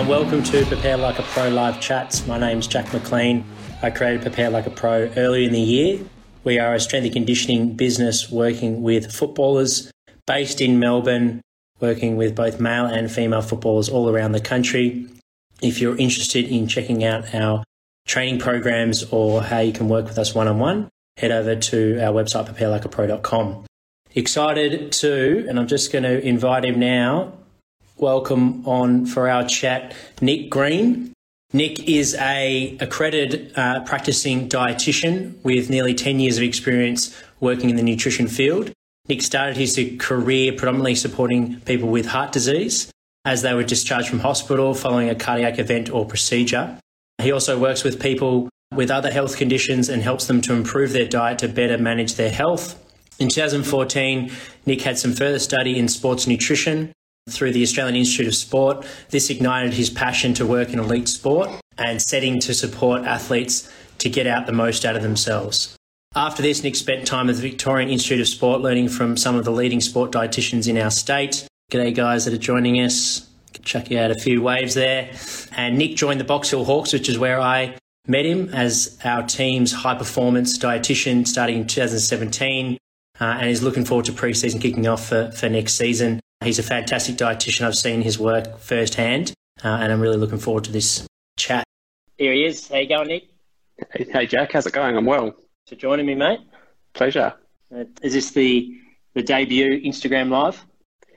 and welcome to Prepare Like a Pro live chats. My name's Jack McLean. I created Prepare Like a Pro earlier in the year. We are a strength and conditioning business working with footballers based in Melbourne, working with both male and female footballers all around the country. If you're interested in checking out our training programs or how you can work with us one on one, head over to our website, preparelikeapro.com. Excited to, and I'm just going to invite him now, welcome on for our chat Nick Green. Nick is a accredited uh, practicing dietitian with nearly 10 years of experience working in the nutrition field. Nick started his career predominantly supporting people with heart disease as they were discharged from hospital following a cardiac event or procedure. He also works with people with other health conditions and helps them to improve their diet to better manage their health. In 2014, Nick had some further study in sports nutrition through the Australian Institute of Sport. This ignited his passion to work in elite sport and setting to support athletes to get out the most out of themselves. After this, Nick spent time at the Victorian Institute of Sport learning from some of the leading sport dietitians in our state. G'day, guys that are joining us. Chuck you out a few waves there. And Nick joined the Box Hill Hawks, which is where I met him as our team's high performance dietitian starting in 2017. Uh, and he's looking forward to pre-season kicking off for, for next season. He's a fantastic dietitian. I've seen his work firsthand, uh, and I'm really looking forward to this chat. Here he is. How you going, Nick? Hey, hey Jack. How's it going? I'm well. For joining me, mate. Pleasure. Uh, is this the the debut Instagram live?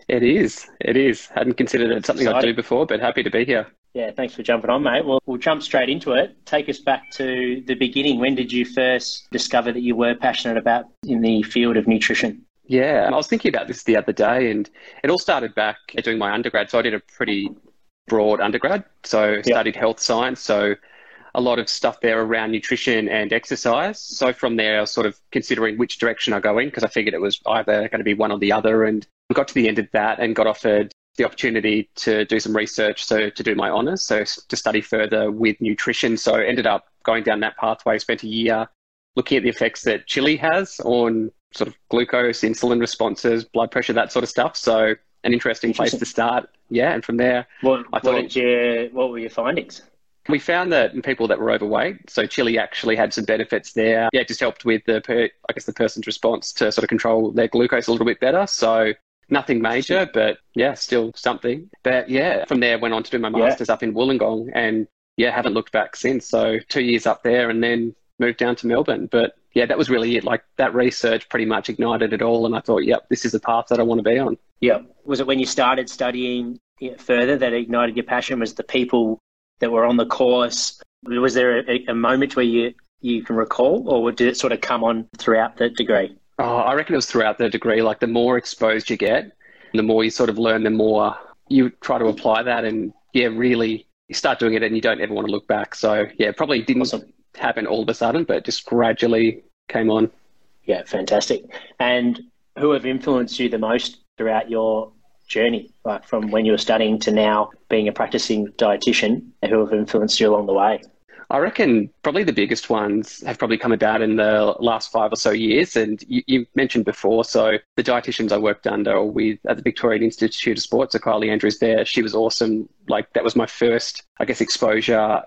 It is. It is. Hadn't considered it something I'd do before, but happy to be here. Yeah, thanks for jumping on, mate. Well, we'll jump straight into it. Take us back to the beginning. When did you first discover that you were passionate about in the field of nutrition? Yeah, I was thinking about this the other day, and it all started back doing my undergrad. So I did a pretty broad undergrad. So yep. studied health science. So a lot of stuff there around nutrition and exercise. So from there, I was sort of considering which direction I go in because I figured it was either going to be one or the other. And got to the end of that and got offered the opportunity to do some research, so to do my honours, so to study further with nutrition. So ended up going down that pathway. Spent a year looking at the effects that chili has on sort of glucose, insulin responses, blood pressure, that sort of stuff. So an interesting, interesting. place to start. Yeah, and from there, what, I thought, what, did you, what were your findings? We found that in people that were overweight, so chili actually had some benefits there. Yeah, it just helped with the, per, I guess, the person's response to sort of control their glucose a little bit better. So Nothing major, but yeah, still something. But yeah, from there went on to do my masters yeah. up in Wollongong, and yeah, haven't looked back since. So two years up there, and then moved down to Melbourne. But yeah, that was really it. Like that research pretty much ignited it all, and I thought, yep, this is the path that I want to be on. Yeah. Was it when you started studying further that ignited your passion? Was the people that were on the course? Was there a, a moment where you you can recall, or did it sort of come on throughout the degree? Oh, I reckon it was throughout the degree. Like the more exposed you get, the more you sort of learn, the more you try to apply that, and yeah, really you start doing it, and you don't ever want to look back. So yeah, probably didn't awesome. Happen all of a sudden, but just gradually came on. Yeah, fantastic. And who have influenced you the most throughout your journey, like from when you were studying to now being a practicing dietitian? Who have influenced you along the way? I reckon probably the biggest ones have probably come about in the last five or so years. And you, you mentioned before, so the dietitians I worked under or with at the Victorian Institute of Sport, so Kylie Andrews there, she was awesome. Like that was my first, I guess, exposure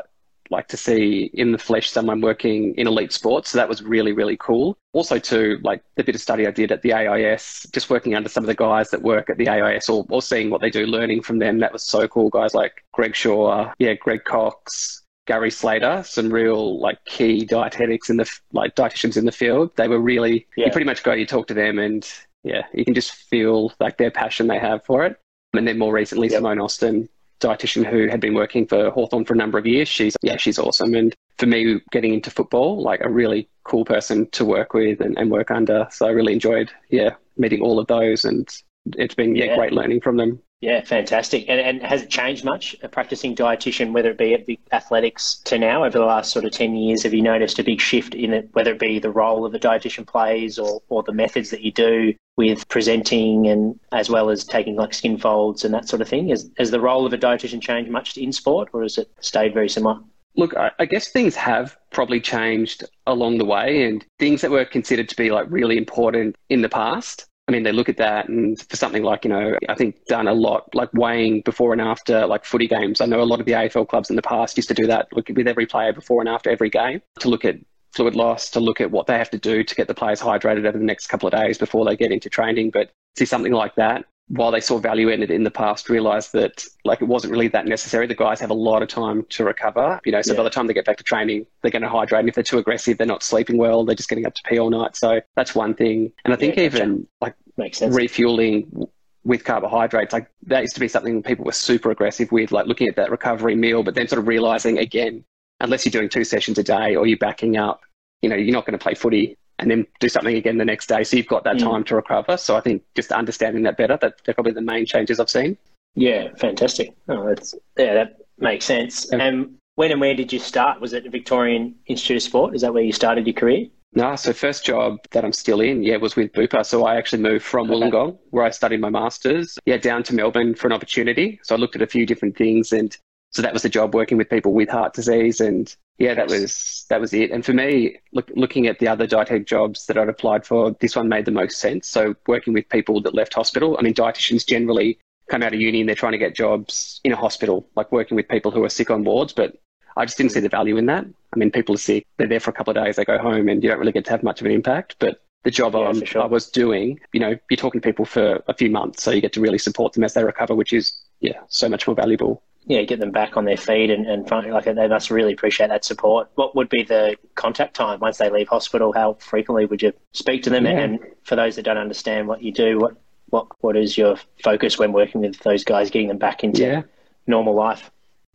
like to see in the flesh someone working in elite sports. So that was really, really cool. Also, too, like the bit of study I did at the AIS, just working under some of the guys that work at the AIS or, or seeing what they do, learning from them. That was so cool. Guys like Greg Shaw, yeah, Greg Cox, Gary Slater, some real like key dietetics in the like dietitians in the field. They were really yeah. you pretty much go you talk to them and yeah, you can just feel like their passion they have for it. And then more recently, yep. Simone Austin, dietitian who had been working for Hawthorn for a number of years. She's yeah, she's awesome. And for me, getting into football, like a really cool person to work with and, and work under. So I really enjoyed yeah meeting all of those, and it's been yeah, yeah. great learning from them. Yeah, fantastic. And, and has it changed much, a practicing dietitian, whether it be at the athletics to now over the last sort of 10 years? Have you noticed a big shift in it, whether it be the role of the dietitian plays or, or the methods that you do with presenting and as well as taking like skin folds and that sort of thing? Has, has the role of a dietitian changed much in sport or has it stayed very similar? Look, I guess things have probably changed along the way, and things that were considered to be like really important in the past I mean, they look at that and for something like, you know, I think done a lot, like weighing before and after, like footy games. I know a lot of the AFL clubs in the past used to do that, look with every player before and after every game to look at fluid loss, to look at what they have to do to get the players hydrated over the next couple of days before they get into training. But see something like that, while they saw value in it in the past, realized that like it wasn't really that necessary. The guys have a lot of time to recover, you know. So yeah. by the time they get back to training, they're going to hydrate. And if they're too aggressive, they're not sleeping well. They're just getting up to pee all night. So that's one thing. And I think yeah, even like Makes sense. refueling with carbohydrates, like that used to be something people were super aggressive with, like looking at that recovery meal, but then sort of realizing again, unless you're doing two sessions a day or you're backing up, you know, you're not going to play footy and then do something again the next day. So you've got that mm. time to recover. So I think just understanding that better, that they're probably the main changes I've seen. Yeah, fantastic. Oh, that's yeah, that makes sense. And um, when and where did you start? Was it the Victorian Institute of Sport? Is that where you started your career? No, so first job that I'm still in, yeah, was with Bupa. So I actually moved from. Wollongong, where I studied my masters, yeah, down to Melbourne for an opportunity. So I looked at a few different things, and so that was the job working with people with heart disease, and yeah, that was that was it. And for me, look, looking at the other dietetic jobs that I'd applied for, this one made the most sense. So working with people that left hospital. I mean, dietitians generally come out of uni and they're trying to get jobs in a hospital, like working with people who are sick on wards. But I just didn't see mm. the value in that. I mean, people are sick, they're there for a couple of days, they go home, and you don't really get to have much of an impact. But the job yeah, sure. I was doing, you know, you're talking to people for a few months, so you get to really support them as they recover, which is, yeah, so much more valuable yeah, get them back on their feet and, and like they must really appreciate that support. What would be the contact time once they leave hospital? How frequently would you speak to them? Yeah. And for those that don't understand what you do, what what what is your focus when working with those guys, getting them back into yeah. normal life?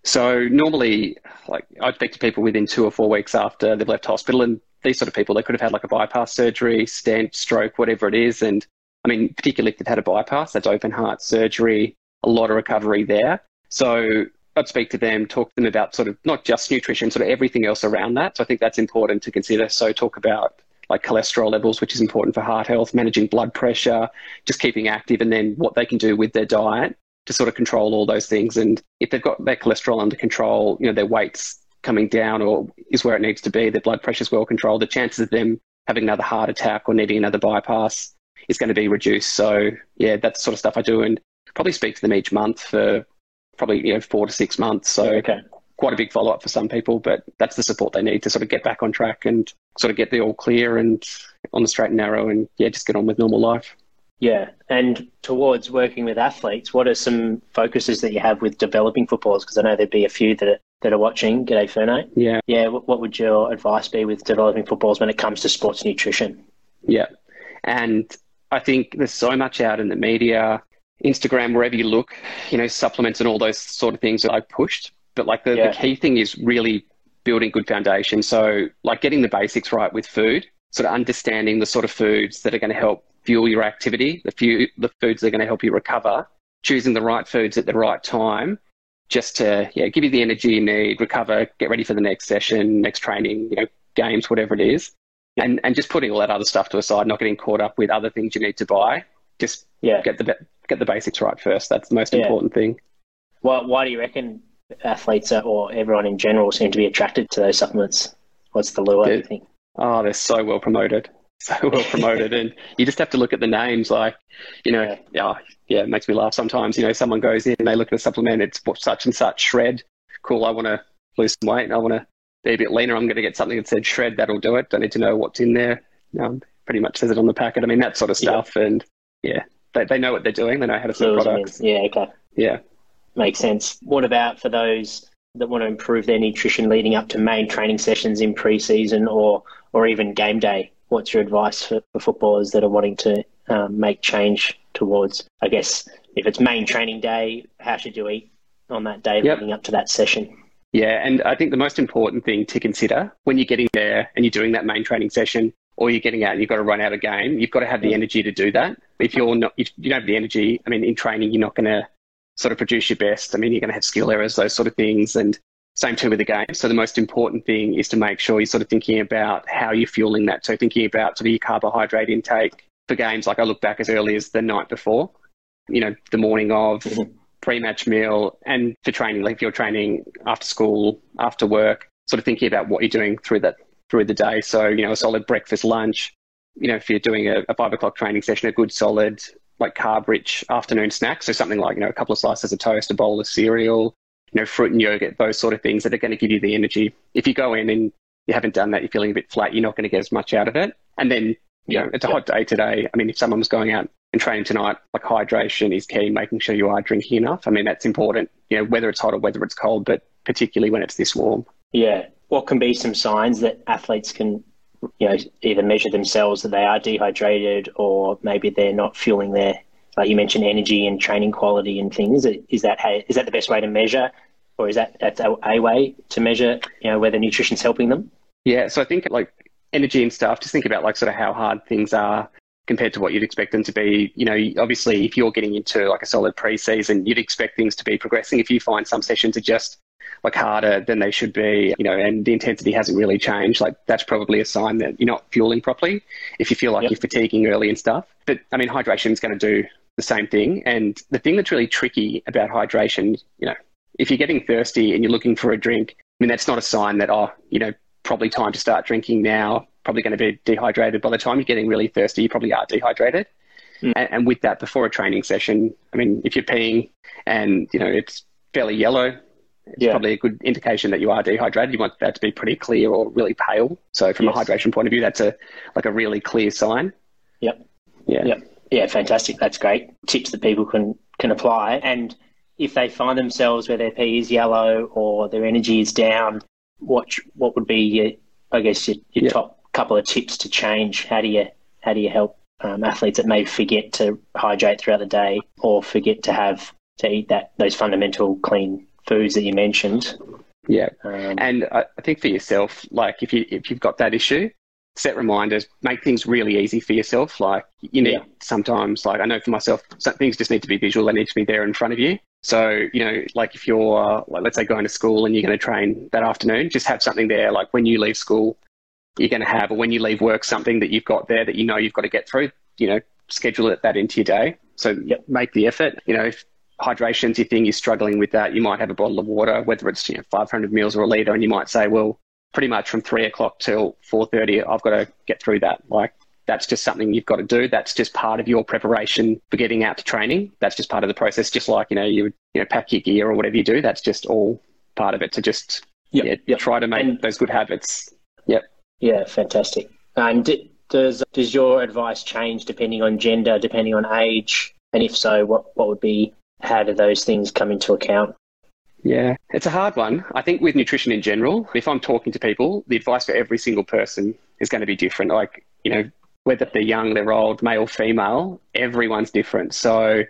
So normally, like I speak to people within two or four weeks after they've left hospital, and these sort of people they could have had like a bypass surgery, stent, stroke, whatever it is, and I mean particularly if they've had a bypass, that's open heart surgery, a lot of recovery there. So I'd speak to them, talk to them about sort of not just nutrition, sort of everything else around that. So I think that's important to consider. So talk about like cholesterol levels, which is important for heart health, managing blood pressure, just keeping active, and then what they can do with their diet to sort of control all those things. And if they've got their cholesterol under control, you know, their weight's coming down or is where it needs to be, their blood pressure is well controlled, the chances of them having another heart attack or needing another bypass is going to be reduced. So yeah, that's sort of stuff I do and probably speak to them each month for probably you know four to six months. So okay. quite a big follow up for some people, but that's the support they need to sort of get back on track and sort of get the all clear and on the straight and narrow, and yeah, just get on with normal life. Yeah, and towards working with athletes, what are some focuses that you have with developing footballers? Because I know there'd be a few that are, that are watching. G'day, Fernate. Yeah. Yeah. What would your advice be with developing footballers when it comes to sports nutrition? Yeah, and I think there's so much out in the media Instagram, wherever you look, you know, supplements and all those sort of things that I pushed. But like the, yeah. the key thing is really building good foundation. So like getting the basics right with food, sort of understanding the sort of foods that are going to help fuel your activity, the few the foods that are going to help you recover, choosing the right foods at the right time, just to yeah give you the energy you need, recover, get ready for the next session, next training, you know, games, whatever it is, and and just putting all that other stuff to a side, not getting caught up with other things you need to buy. Just yeah, get the get the basics right first. That's the most yeah. important thing. Why, why do you reckon athletes or everyone in general seem to be attracted to those supplements? What's the lure, you think? Oh, they're so well promoted. So well promoted. and you just have to look at the names. Like, you know, yeah. yeah, yeah, it makes me laugh sometimes. You know, someone goes in, they look at a supplement, it's such and such shred. Cool, I want to lose some weight and I want to be a bit leaner. I'm going to get something that said shred, that'll do it. Don't need to know what's in there. Um, pretty much says it on the packet. I mean, that sort of stuff. Yeah. And yeah, they, they know what they're doing. They know how to sell products. Yeah, okay. Yeah. Makes sense. What about for those that want to improve their nutrition leading up to main training sessions in pre-season or, or even game day? What's your advice for, for footballers that are wanting to um, make change towards, I guess, if it's main training day, how should you eat on that day yep. leading up to that session? Yeah, and I think the most important thing to consider when you're getting there and you're doing that main training session or you're getting out and you've got to run out a game, you've got to have the energy to do that. If you're not, if you don't have the energy, I mean, in training, you're not going to sort of produce your best. I mean, you're going to have skill errors, those sort of things, and same too with the game. So the most important thing is to make sure you're sort of thinking about how you're fueling that. So thinking about sort of your carbohydrate intake for games. Like I look back as early as the night before, you know, the morning of. Mm-hmm. Pre-match meal and for training, like if you're training after school, after work, sort of thinking about what you're doing through that through the day. So, you know, a solid breakfast, lunch, you know, if you're doing a, a five o'clock training session, a good solid, like carb rich afternoon snack. So something like, you know, a couple of slices of toast, a bowl of cereal, you know, fruit and yogurt, those sort of things that are going to give you the energy. If you go in and you haven't done that, you're feeling a bit flat, you're not going to get as much out of it. And then, you know, it's a hot day today. I mean, if someone was going out and training tonight, like hydration is key, making sure you are drinking enough. I mean, that's important, you know, whether it's hot or whether it's cold, but particularly when it's this warm. Yeah. What can be some signs that athletes can, you know, either measure themselves that they are dehydrated or maybe they're not fueling their, like you mentioned, energy and training quality and things. Is that is that the best way to measure, or is that that's a way to measure, you know, whether nutrition's helping them? Yeah. So I think like energy and stuff. Just think about like sort of how hard things are compared to what you'd expect them to be. You know, obviously, if you're getting into like a solid preseason, you'd expect things to be progressing. If you find some sessions are just like harder than they should be, you know, and the intensity hasn't really changed, like that's probably a sign that you're not fueling properly. If you feel like yep. you're fatiguing early and stuff, but I mean, hydration is going to do the same thing. And the thing that's really tricky about hydration, you know, if you're getting thirsty and you're looking for a drink, I mean, that's not a sign that, oh, you know, probably time to start drinking now, probably going to be dehydrated. By the time you're getting really thirsty, you probably are dehydrated. Mm. And, and, with that, before a training session, I mean, if you're peeing and, you know, it's fairly yellow, it's yeah. probably a good indication that you are dehydrated. You want that to be pretty clear or really pale. So from yes. a hydration point of view, that's a like a really clear sign. Yep. Yeah. Yep. Yeah, fantastic. That's great. Tips that people can can apply. And if they find themselves where their pee is yellow or their energy is down, what what would be your, I guess your, your yep. top couple of tips to change? How do you how do you help um, athletes that may forget to hydrate throughout the day or forget to have to eat that those fundamental clean foods that you mentioned? Yeah, um, and I, I think for yourself, like if you if you've got that issue, set reminders, make things really easy for yourself. Like you need yeah. sometimes, like I know for myself, some things just need to be visual. They need to be there in front of you. So, you know, like if you're, like, let's say, going to school and you're going to train that afternoon, just have something there. Like when you leave school, you're going to have, or when you leave work, something that you've got there that you know you've got to get through, you know, schedule it that into your day. So yep. make the effort. You know, if hydration's your thing, you're struggling with that, you might have a bottle of water, whether it's, you know, 500 mils or a litre, and you might say, well, pretty much from three o'clock till 4.30, I've got to get through that. Like that's just something you've got to do. That's just part of your preparation for getting out to training. That's just part of the process. Just like, you know, you would, you know, pack your gear or whatever you do. That's just all part of it to just yep, yeah, yep. try to make and, those good habits. Yep. Yeah, fantastic. Um, and does does your advice change depending on gender, depending on age? And if so, what what would be how do those things come into account? Yeah, it's a hard one. I think with nutrition in general, if I'm talking to people, the advice for every single person is going to be different. Like, you know, whether they're young, they're old, male, female, everyone's different. So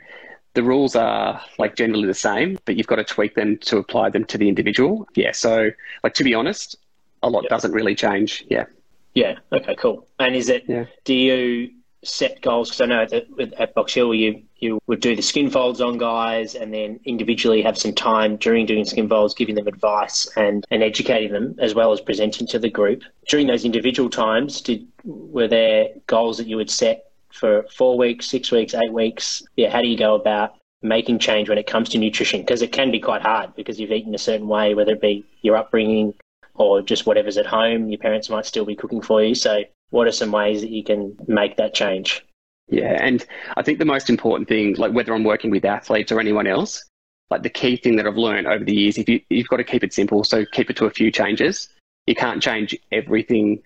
the rules are like generally the same, but you've got to tweak them to apply them to the individual. Yeah. So, like, to be honest, a lot yep. doesn't really change. Yeah. Yeah. Okay. Cool. And is it? Yeah. Do you set goals? Because I know that at Box Hill you you would do the skin folds on guys, and then individually have some time during doing skin folds, giving them advice and and educating them as well as presenting to the group. During those individual times, did were there goals that you would set for four weeks, six weeks, eight weeks? Yeah. How do you go about making change when it comes to nutrition because it can be quite hard because you've eaten a certain way, whether it be your upbringing, or just whatever's at home. Your parents might still be cooking for you. So, what are some ways that you can make that change? Yeah, and I think the most important thing, like whether I'm working with athletes or anyone else, like the key thing that I've learned over the years, if you, you've got to keep it simple, so keep it to a few changes. You can't change everything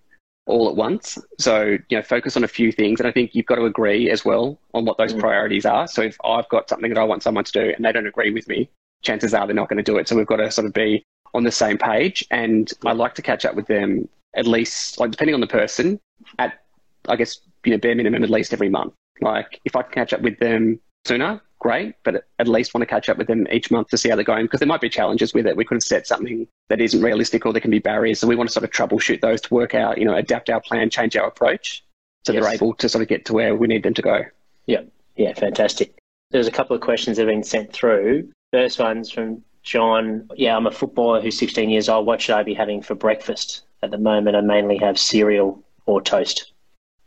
all at once. So, you know, focus on a few things. And I think you've got to agree as well on what those mm. priorities are. So if I've got something that I want someone to do and they don't agree with me, chances are they're not going to do it. So we've got to sort of be on the same page. And I like to catch up with them at least, like depending on the person, at I guess you know bare minimum at least every month. Like if I can catch up with them sooner, great. But at least want to catch up with them each month to see how they're going because there might be challenges with it. We could have set something that isn't realistic or there can be barriers. So we want to sort of troubleshoot those to work out, you know, adapt our plan, change our approach so yes. they're able to sort of get to where we need them to go. Yeah. Yeah. Fantastic. There's a couple of questions that have been sent through. First one's from John, yeah, I'm a footballer who's 16 years old. What should I be having for breakfast? At the moment, I mainly have cereal or toast.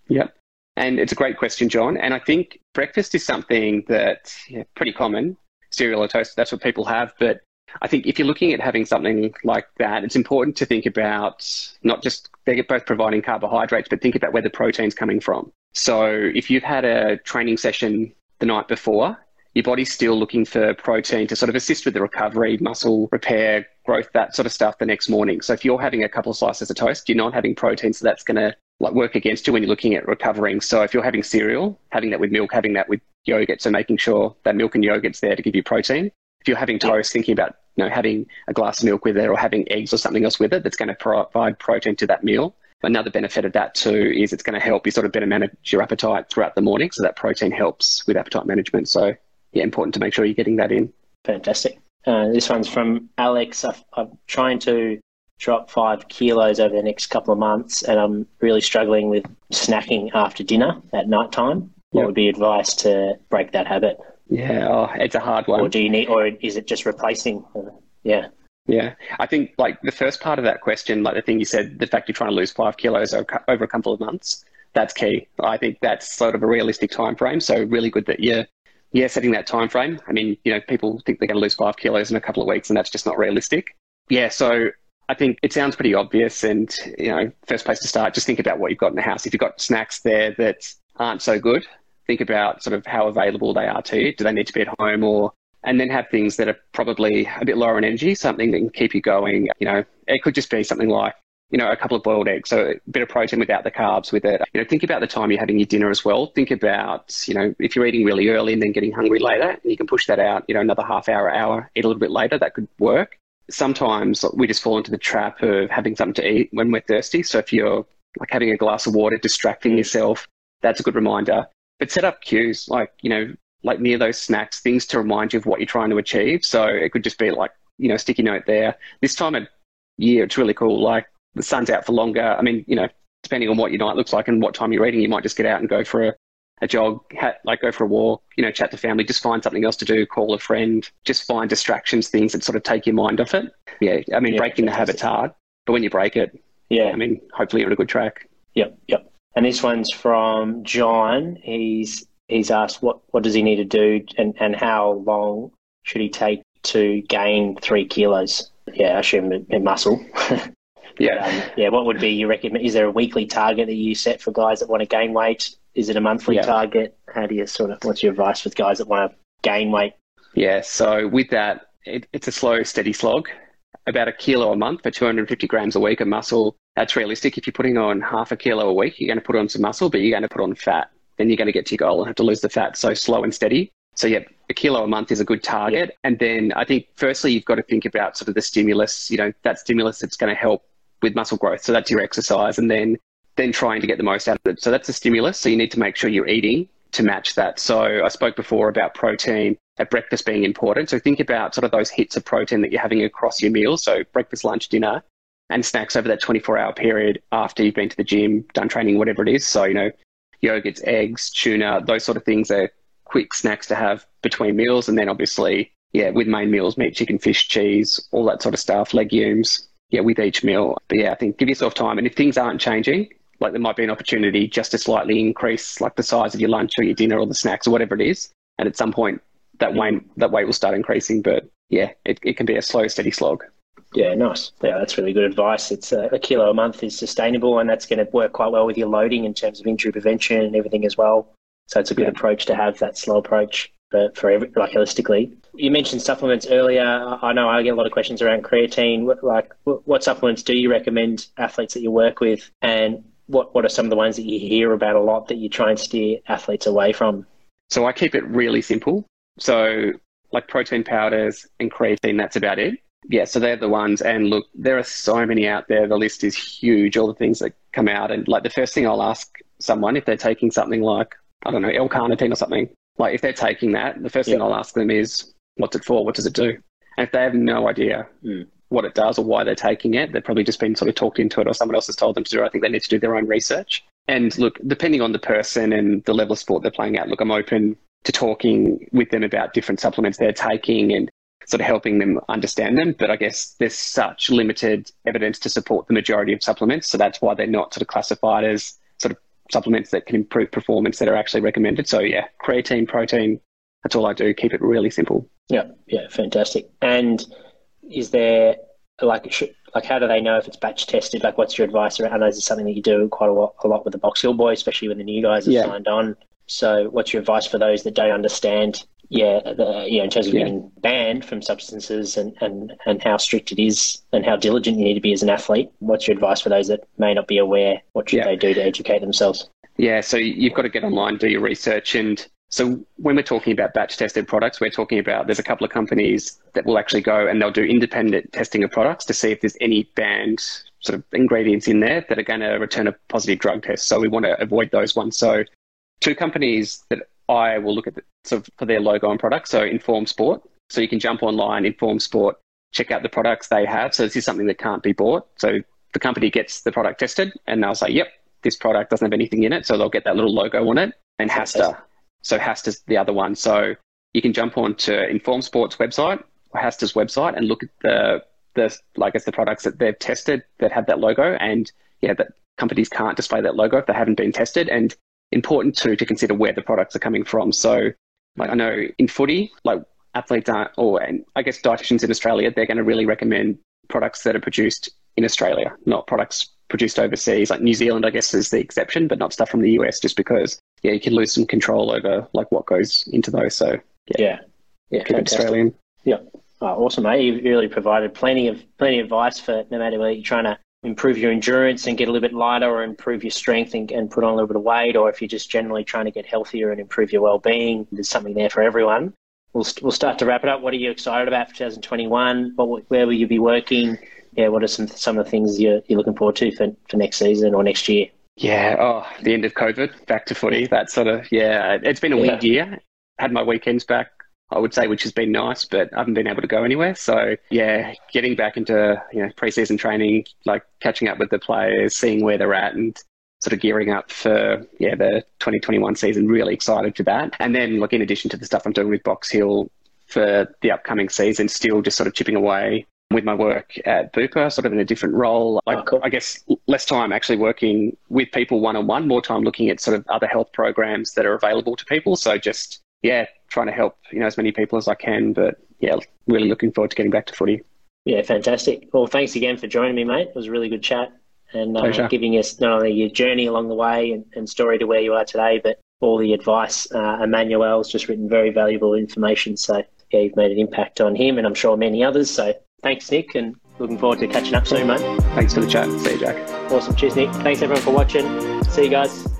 Yep. And it's a great question, John. And I think breakfast is something that yeah, pretty common. Cereal or toast, that's what people have. But I think if you're looking at having something like that, it's important to think about not just they're both providing carbohydrates, but think about where the protein's coming from. So if you've had a training session the night before, your body's still looking for protein to sort of assist with the recovery, muscle repair, growth, that sort of stuff the next morning. So if you're having a couple of slices of toast, you're not having protein, so that's going to like work against you when you're looking at recovering. So if you're having cereal, having that with milk, having that with yogurt, so making sure that milk and yogurt's there to give you protein. If you're having toast, thinking about you know having a glass of milk with it or having eggs or something else with it that's going to provide protein to that meal. Another benefit of that too is it's going to help you sort of better manage your appetite throughout the morning. So that protein helps with appetite management. So yeah, important to make sure you're getting that in. Fantastic. Uh, this one's from Alex. i I'm trying to drop five kilos over the next couple of months, and I'm really struggling with snacking after dinner at night time. What yep. would be advice to break that habit? Yeah, oh, it's a hard one. Or do you need, or is it just replacing? Yeah. Yeah, I think like the first part of that question, like the thing you said, the fact you're trying to lose five kilos over a couple of months, that's key. I think that's sort of a realistic time frame. So really good that you're yeah setting that time frame. I mean, you know, people think they're going to lose five kilos in a couple of weeks, and that's just not realistic. Yeah, so I think it sounds pretty obvious, and you know, first place to start, just think about what you've got in the house. If you've got snacks there that aren't so good, think about sort of how available they are to you. Do they need to be at home or and then have things that are probably a bit lower in energy, something that can keep you going. You know, it could just be something like, you know, a couple of boiled eggs, so a bit of protein without the carbs with it. You know, think about the time you're having your dinner as well. Think about, you know, if you're eating really early and then getting hungry later, and you can push that out, you know, another half hour, hour, eat a little bit later, that could work. Sometimes we just fall into the trap of having something to eat when we're thirsty. So if you're like having a glass of water, distracting yourself, that's a good reminder. But set up cues, like, you know, like near those snacks, things to remind you of what you're trying to achieve. So it could just be like, you know, sticky note there. This time of year, it's really cool. Like the sun's out for longer. I mean, you know, depending on what your night looks like and what time you're eating, you might just get out and go for a, a jog, ha- like go for a walk, you know, chat to family, just find something else to do, call a friend, just find distractions, things that sort of take your mind off it. Yeah. I mean, yeah, breaking the habit's hard, but when you break it, yeah, I mean, hopefully you're on a good track. Yep. Yep. And this one's from John. He's he's asked what, what does he need to do and, and how long should he take to gain three kilos? Yeah, I assume in muscle. yeah. Um, yeah, what would be your recommend? Is there a weekly target that you set for guys that want to gain weight? Is it a monthly yeah. target? How do you sort of, what's your advice with guys that want to gain weight? Yeah, so with that, it, it's a slow, steady slog. About a kilo a month for 250 grams a week of muscle. That's realistic. If you're putting on half a kilo a week, you're going to put on some muscle, but you're going to put on fat then you're going to get to your goal and have to lose the fat. So slow and steady. So yeah, a kilo a month is a good target. And then I think firstly you've got to think about sort of the stimulus, you know, that stimulus that's going to help with muscle growth. So that's your exercise and then then trying to get the most out of it. So that's the stimulus. So you need to make sure you're eating to match that. So I spoke before about protein at breakfast being important. So think about sort of those hits of protein that you're having across your meals. So breakfast, lunch, dinner, and snacks over that 24 hour period after you've been to the gym, done training, whatever it is. So, you know, yogurts, eggs, tuna, those sort of things are quick snacks to have between meals. And then obviously, yeah, with main meals, meat, chicken, fish, cheese, all that sort of stuff, legumes, yeah, with each meal. But yeah, I think give yourself time. And if things aren't changing, like there might be an opportunity just to slightly increase like the size of your lunch or your dinner or the snacks or whatever it is. And at some point that weight, that weight will start increasing. But yeah, it, it can be a slow, steady slog. Yeah, nice. Yeah, that's really good advice. It's a, a kilo a month is sustainable, and that's going to work quite well with your loading in terms of injury prevention and everything as well. So it's a good yeah. approach to have that slow approach for, for every, like holistically. You mentioned supplements earlier. I know I get a lot of questions around creatine. Like, what supplements do you recommend athletes that you work with, and what what are some of the ones that you hear about a lot that you try and steer athletes away from? So I keep it really simple. So like protein powders and creatine, that's about it yeah, so they're the ones. And look, there are so many out there. The list is huge, all the things that come out. And like the first thing I'll ask someone if they're taking something like, I don't know, L carnitine or something, like if they're taking that, the first thing I'll ask them is, what's it for? What does it do? And if they have no idea mm. what it does or why they're taking it, they've probably just been sort of talked into it or someone else has told them to do it. I think they need to do their own research. And look, depending on the person and the level of sport they're playing at, look, I'm open to talking with them about different supplements they're taking and sort of helping them understand them. But I guess there's such limited evidence to support the majority of supplements. So that's why they're not sort of classified as supplements that can improve performance that are actually recommended. So yeah, creatine, protein, that's all I do. Keep it really simple. Yeah, yeah, fantastic. And is there like like how do they know if it's batch tested? Like, what's your advice? I know this is something that you do quite a lot, a lot with the Box Hill boys, especially when the new guys have yeah. signed on. So, what's your advice for those that don't understand? Yeah, the, you know, in terms of yeah. getting banned from substances and, and, and how strict it is and how diligent you need to be as an athlete. What's your advice for those that may not be aware? What should yeah. they do to educate themselves? Yeah, so you've got to get online, do your research, and so when we're talking about batch tested products, we're talking about there's a couple of companies that will actually go and they'll do independent testing of products to see if there's any banned sort of ingredients in there that are going to return a positive drug test. So we want to avoid those ones. So two companies that I will look at the, sort of for their logo and products. So Informed Sport. So you can jump online, Informed Sport, check out the products they have. So this is something that can't be bought. So the company gets the product tested and they'll say, yep, this product doesn't have anything in it. So they'll get that little logo on it. And HASTA. So HASTA's the other one. So you can jump onto Informed Sports website or HASTA's website and look at the the like it's the products that they've tested that have that logo and yeah that companies can't display that logo if they haven't been tested and important too to consider where the products are coming from. So like I know in footy, like athletes aren't or and I guess dietitians in Australia, they're going to really recommend products that are produced in Australia, not products produced overseas. Like New Zealand, I guess, is the exception, but not stuff from the US, just because yeah, you can lose some control over like what goes into those. So yeah, yeah, yeah keep it Australian. Yeah, oh, awesome, mate. You've really provided plenty of plenty of advice for no matter whether you're trying to improve your endurance and get a little bit lighter, or improve your strength and, and put on a little bit of weight, or if you're just generally trying to get healthier and improve your well-being. There's something there for everyone. We'll, we'll start to wrap it up. What are you excited about for 2021? What, where will you be working? Yeah, what are some some of the things you're, you're looking forward to for, for next season or next year? Yeah, oh, the end of COVID, back to footy. That sort of, yeah, it's been a yeah. weird year. Had my weekends back, I would say, which has been nice, but I haven't been able to go anywhere. So, yeah, getting back into, you know, preseason training, like catching up with the players, seeing where they're at and sort of gearing up for, yeah, the 2021 season. Really excited for that. And then, look, in addition to the stuff I'm doing with Box Hill for the upcoming season, still just sort of chipping away with my work at Bupa, sort of in a different role. I, oh, cool. I guess less time actually working with people one on one, more time looking at sort of other health programs that are available to people. So just, yeah, trying to help, you know, as many people as I can. But yeah, really looking forward to getting back to footy. Yeah, fantastic. Well, thanks again for joining me, mate. It was a really good chat and uh, giving us not only your journey along the way and, and, story to where you are today, but all the advice. Uh, Emmanuel's just written very valuable information. So, yeah, you've made an impact on him and I'm sure many others. So, Thanks, Nick, and looking forward to catching up soon, mate. Thanks for the chat. See you, Jack. Awesome. Cheers, Nick. Thanks, everyone, for watching. See you guys.